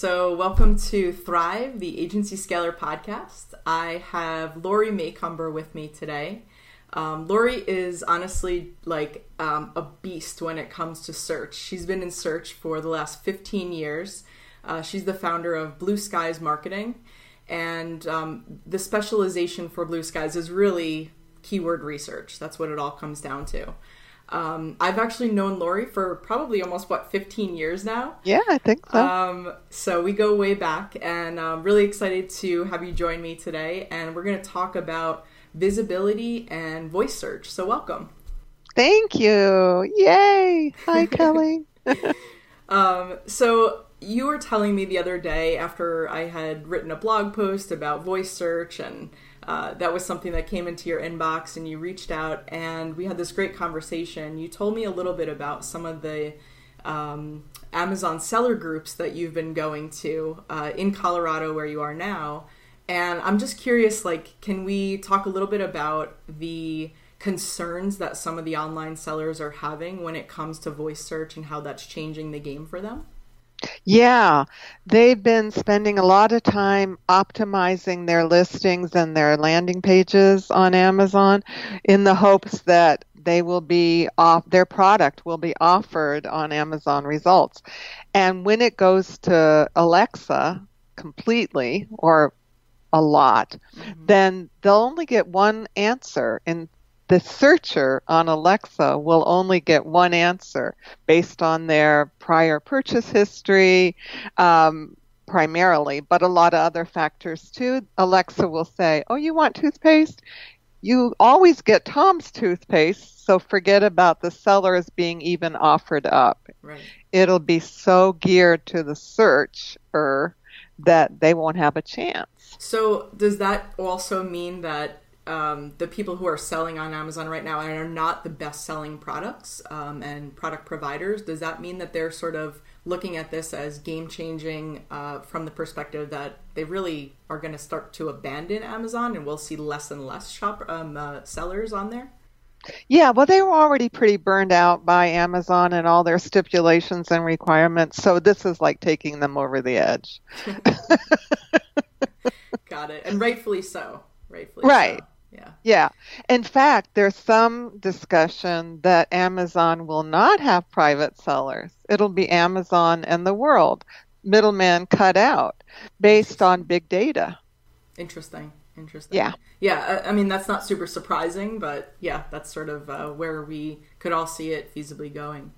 So, welcome to Thrive, the Agency Scaler podcast. I have Lori Macomber with me today. Um, Lori is honestly like um, a beast when it comes to search. She's been in search for the last 15 years. Uh, she's the founder of Blue Skies Marketing, and um, the specialization for Blue Skies is really keyword research. That's what it all comes down to. Um, I've actually known Lori for probably almost what 15 years now. Yeah, I think so. Um, so we go way back, and I'm really excited to have you join me today. And we're going to talk about visibility and voice search. So welcome. Thank you. Yay! Hi, Kelly. um, so you were telling me the other day after I had written a blog post about voice search and uh, that was something that came into your inbox and you reached out and we had this great conversation. You told me a little bit about some of the um, Amazon seller groups that you've been going to uh, in Colorado where you are now. And I'm just curious, like, can we talk a little bit about the concerns that some of the online sellers are having when it comes to voice search and how that's changing the game for them? Yeah, they've been spending a lot of time optimizing their listings and their landing pages on Amazon in the hopes that they will be off their product will be offered on Amazon results. And when it goes to Alexa completely or a lot, mm-hmm. then they'll only get one answer in the searcher on Alexa will only get one answer based on their prior purchase history, um, primarily, but a lot of other factors too. Alexa will say, Oh, you want toothpaste? You always get Tom's toothpaste, so forget about the sellers being even offered up. Right. It'll be so geared to the searcher that they won't have a chance. So, does that also mean that um, the people who are selling on Amazon right now and are not the best selling products um, and product providers, does that mean that they're sort of looking at this as game changing uh, from the perspective that they really are going to start to abandon Amazon and we'll see less and less shop um, uh, sellers on there? Yeah, well, they were already pretty burned out by Amazon and all their stipulations and requirements. So this is like taking them over the edge. Got it. And rightfully so. Rightfully right. So. Yeah. Yeah. In fact, there's some discussion that Amazon will not have private sellers. It'll be Amazon and the world, middleman cut out, based on big data. Interesting. Interesting. Yeah. Yeah. I mean, that's not super surprising, but yeah, that's sort of uh, where we could all see it feasibly going.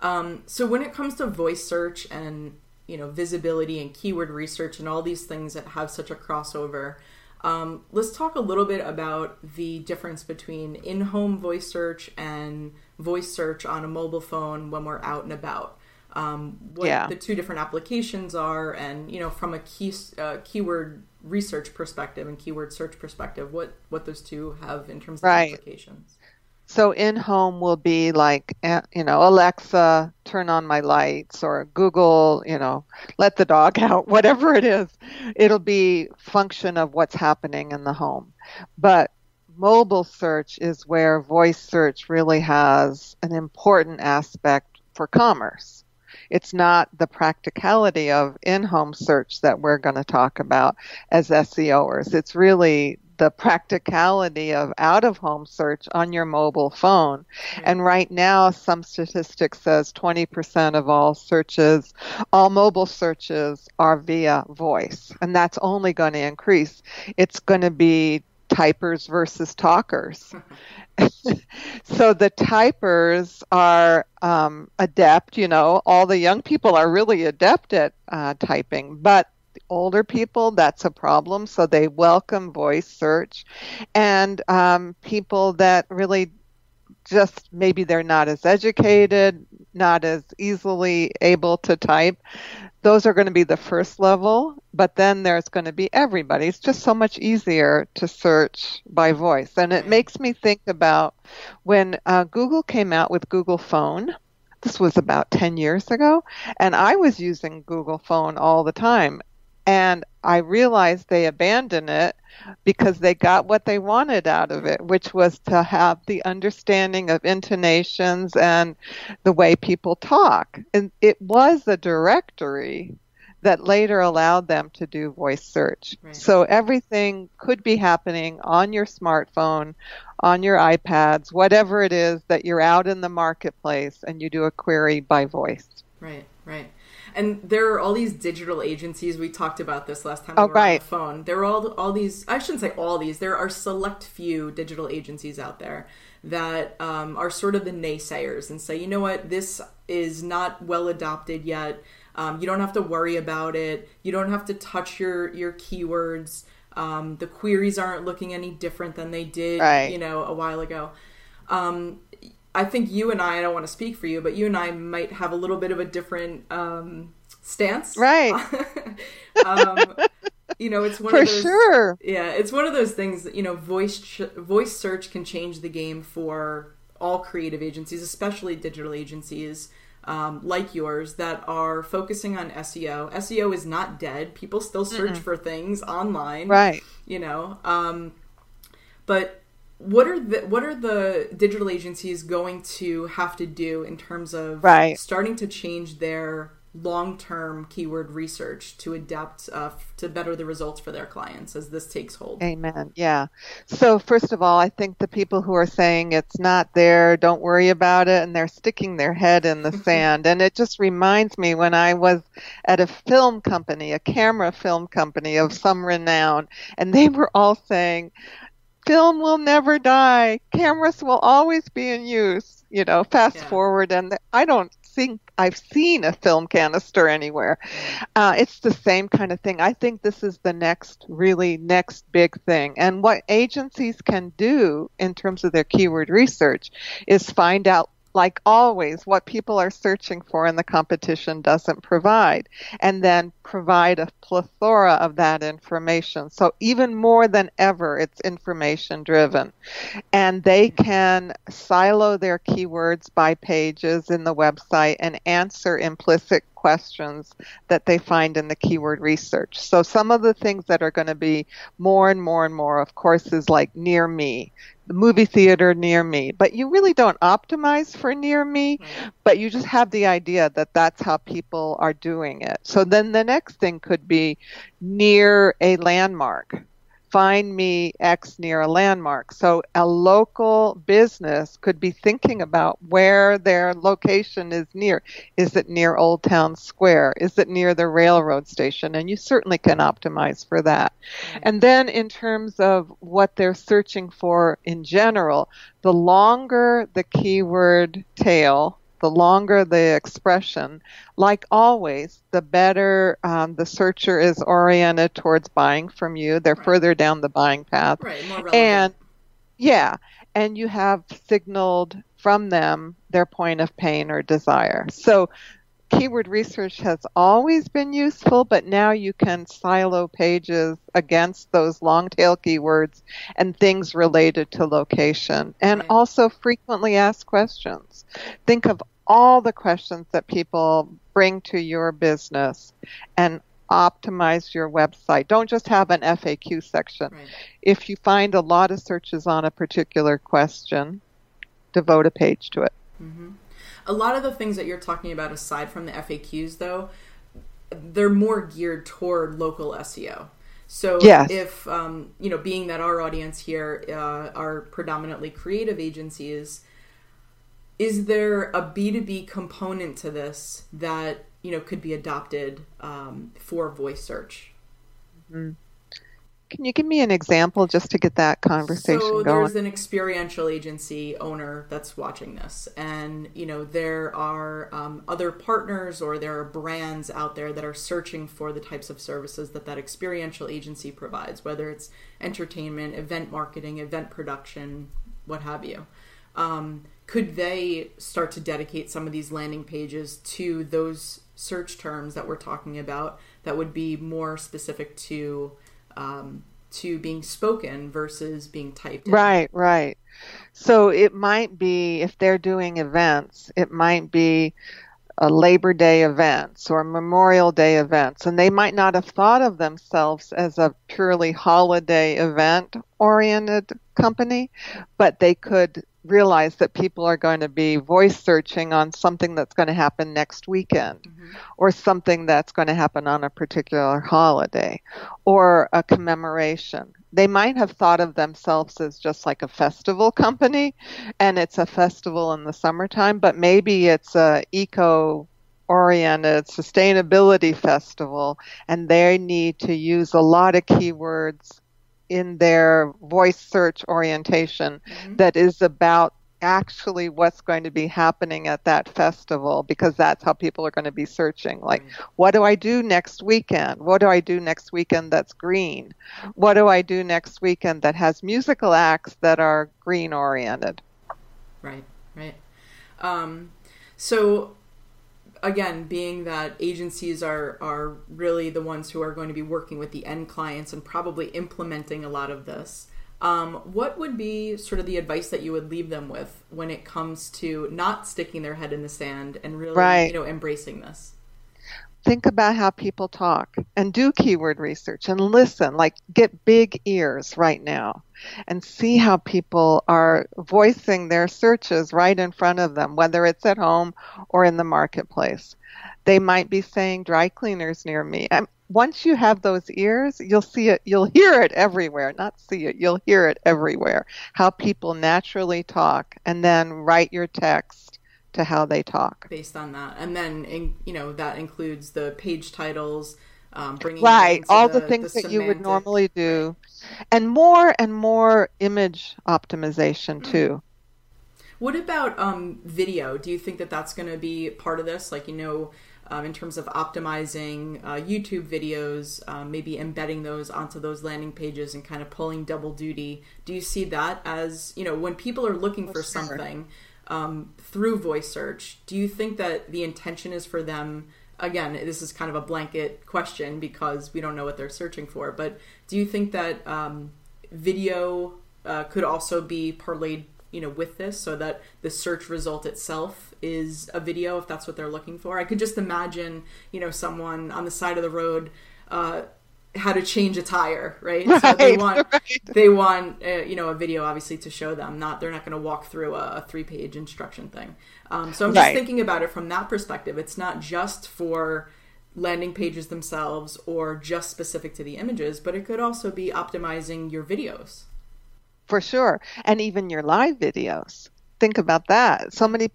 Um, so when it comes to voice search and you know visibility and keyword research and all these things that have such a crossover um, let's talk a little bit about the difference between in home voice search and voice search on a mobile phone when we're out and about. Um, what yeah. the two different applications are, and you know, from a key uh, keyword research perspective and keyword search perspective, what what those two have in terms of right. applications. So in home will be like, eh, you know, Alexa, turn on my lights, or Google, you know, let the dog out, whatever it is. It'll be function of what's happening in the home. But mobile search is where voice search really has an important aspect for commerce. It's not the practicality of in home search that we're going to talk about as SEOers. It's really the practicality of out of home search on your mobile phone. Mm-hmm. And right now, some statistics says 20% of all searches, all mobile searches are via voice. And that's only going to increase. It's going to be typers versus talkers. so the typers are um, adept, you know, all the young people are really adept at uh, typing, but older people, that's a problem. So they welcome voice search. And um, people that really just maybe they're not as educated, not as easily able to type. Those are going to be the first level, but then there's going to be everybody. It's just so much easier to search by voice. And it makes me think about when uh, Google came out with Google Phone. This was about 10 years ago, and I was using Google Phone all the time. And I realized they abandoned it because they got what they wanted out of it, which was to have the understanding of intonations and the way people talk. And it was a directory that later allowed them to do voice search. Right. So everything could be happening on your smartphone, on your iPads, whatever it is that you're out in the marketplace and you do a query by voice. Right, right. And there are all these digital agencies. We talked about this last time Oh, we were right. on the phone. There are all all these. I shouldn't say all these. There are select few digital agencies out there that um, are sort of the naysayers and say, you know what, this is not well adopted yet. Um, you don't have to worry about it. You don't have to touch your your keywords. Um, the queries aren't looking any different than they did, Right. you know, a while ago. Um, I think you and I, I don't want to speak for you, but you and I might have a little bit of a different um, stance. Right. um, you know, it's one For of those. sure. Yeah, it's one of those things that you know, voice ch- voice search can change the game for all creative agencies, especially digital agencies um, like yours that are focusing on SEO. SEO is not dead. People still search for things online Right. you know um but what are the what are the digital agencies going to have to do in terms of Right. starting to change their long-term keyword research to adapt uh, to better the results for their clients as this takes hold Amen. Yeah. So, first of all, I think the people who are saying it's not there, don't worry about it, and they're sticking their head in the sand. And it just reminds me when I was at a film company, a camera film company of some renown, and they were all saying, film will never die, cameras will always be in use. You know, fast Yeah. forward, and I don't think I've seen a film canister anywhere. Uh, it's the same kind of thing. I think this is the next, really next big thing. And what agencies can do in terms of their keyword research is find out, like always, what people are searching for and the competition doesn't provide, and then provide a plethora of that information. So even more than ever, it's information driven. And they can silo their keywords by pages in the website and answer implicit questions that they find in the keyword research. So some of the things that are going to be more and more and more, of course, is like near me, the movie theater near me. But you really don't optimize for near me, mm-hmm. but you just have the idea that that's how people are doing it. So then the next thing could be near a landmark find me X near a landmark. So a local business could be thinking about where their location is near. Is it near Old Town Square? Is it near the railroad station? And you certainly can optimize for that. Mm-hmm. And then in terms of what they're searching for in general, the longer the keyword tail, the longer the expression, like always, the better um, the searcher is oriented towards buying from you. They're Right. further down the buying path. right more relevant And yeah, and you have signaled from them their point of pain or desire. So keyword research has always been useful, but now you can silo pages against those long tail keywords and things related to location and Right. also frequently asked questions. Think of all the questions that people bring to your business and optimize your website. Don't just have an FAQ section right if you find a lot of searches on a particular question, devote a page to it. Mm-hmm. a lot of the things that you're talking about aside from the FAQs though they're more geared toward local SEO so Yes. if um, you know being that our audience here uh, are predominantly creative agencies is there a B2B component to this that you know could be adopted um, for voice search? Can you give me an example just to get that conversation so going? there's an experiential agency owner that's watching this and you know there are um, other partners or there are brands out there that are searching for the types of services that that experiential agency provides whether it's entertainment event marketing event production what have you um, could they start to dedicate some of these landing pages to those search terms that we're talking about that would be more specific to um, to being spoken versus being typed in. Right, right. So it might be if they're doing events, it might be a Labor Day events or Memorial Day events, and they might not have thought of themselves as a purely holiday event oriented company, but they could realize that people are going to be voice searching on something that's going to happen next weekend mm-hmm. or something that's going to happen on a particular holiday or a commemoration. They might have thought of themselves as just like a festival company and it's a festival in the summertime, but maybe it's a eco oriented sustainability festival and they need to use a lot of keywords in their voice search orientation mm-hmm. that is about actually what's going to be happening at that festival because that's how people are going to be searching. Like mm-hmm. what do i do next weekend? What do i do next weekend that's green? What do i do next weekend that has musical acts that are green oriented right right. Um, so again, being that agencies are are really the ones who are going to be working with the end clients and probably implementing a lot of this. Um, what would be sort of the advice that you would leave them with when it comes to not sticking their head in the sand and really, right. you know, embracing this? Think about how people talk and do keyword research and listen, like get big ears right now and see how people are voicing their searches right in front of them, whether it's at home or in the marketplace. They might be saying dry cleaners near me. And once you have those ears, you'll see it, you'll hear it everywhere, not see it, you'll hear it everywhere. How people naturally talk and then write your text to how they talk. Based on that. And then in, you know that includes the page titles um, bringing right all the, the things the that you would normally do. And more and more image optimization mm-hmm. too. What about um, video? Do you think that that's going to be part of this? Like you know um, in terms of optimizing uh, YouTube videos, um, maybe embedding those onto those landing pages and kind of pulling double duty. Do you see that as, you know, when people are looking for, for sure. something, um, through voice search, do you think that the intention is for them? Again, this is kind of a blanket question because we don't know what they're searching for. But do you think that um, video uh, could also be parlayed, you know, with this, so that the search result itself is a video, if that's what they're looking for? I could just imagine, you know, someone on the side of the road. Uh, how to change a tire, right? right so they want right. they want uh, you know a video obviously to show them. Not they're not going to walk through a, a three page instruction thing. Um, so I'm just right. thinking about it from that perspective. It's not just for landing pages themselves or just specific to the images, but it could also be optimizing your videos. For sure, and even your live videos. Think about that. So many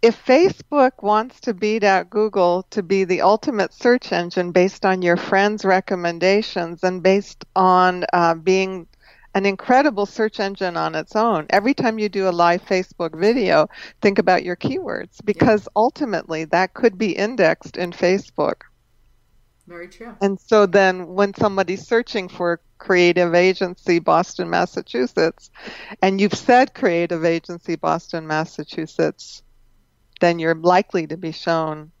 if Facebook wants to beat out Google to be the ultimate search engine based on your friends' recommendations and based on uh, being an incredible search engine on its own, every time you do a live Facebook video, think about your keywords because yeah. ultimately that could be indexed in Facebook. Very true. And so then when somebody's searching for creative agency Boston, Massachusetts, and you've said creative agency Boston, Massachusetts, then you're likely to be shown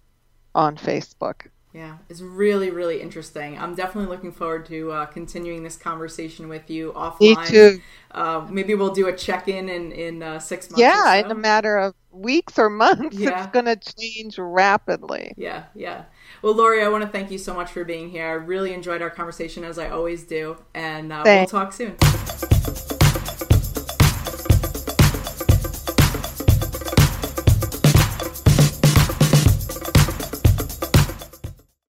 on Facebook. Yeah, it's really, really interesting. I'm definitely looking forward to uh, continuing this conversation with you offline. Me too. Uh, maybe we'll do a check in in, in uh, six months. Yeah, so. in a matter of weeks or months. Yeah. It's going to change rapidly. Yeah, yeah. Well, Lori, I want to thank you so much for being here. I really enjoyed our conversation, as I always do. And uh, we'll talk soon.